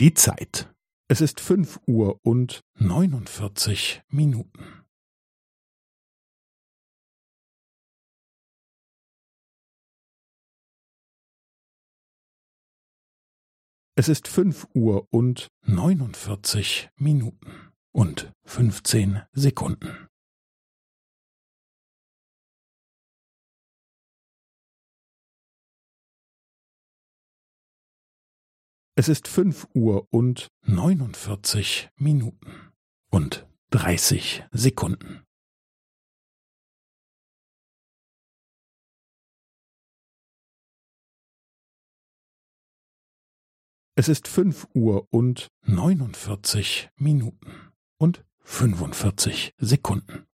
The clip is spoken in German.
Die Zeit. Es ist fünf Uhr und neunundvierzig Minuten. Es ist fünf Uhr und neunundvierzig Minuten und fünfzehn Sekunden. Es ist fünf Uhr und neunundvierzig Minuten und dreißig Sekunden. Es ist fünf Uhr und neunundvierzig Minuten und fünfundvierzig Sekunden.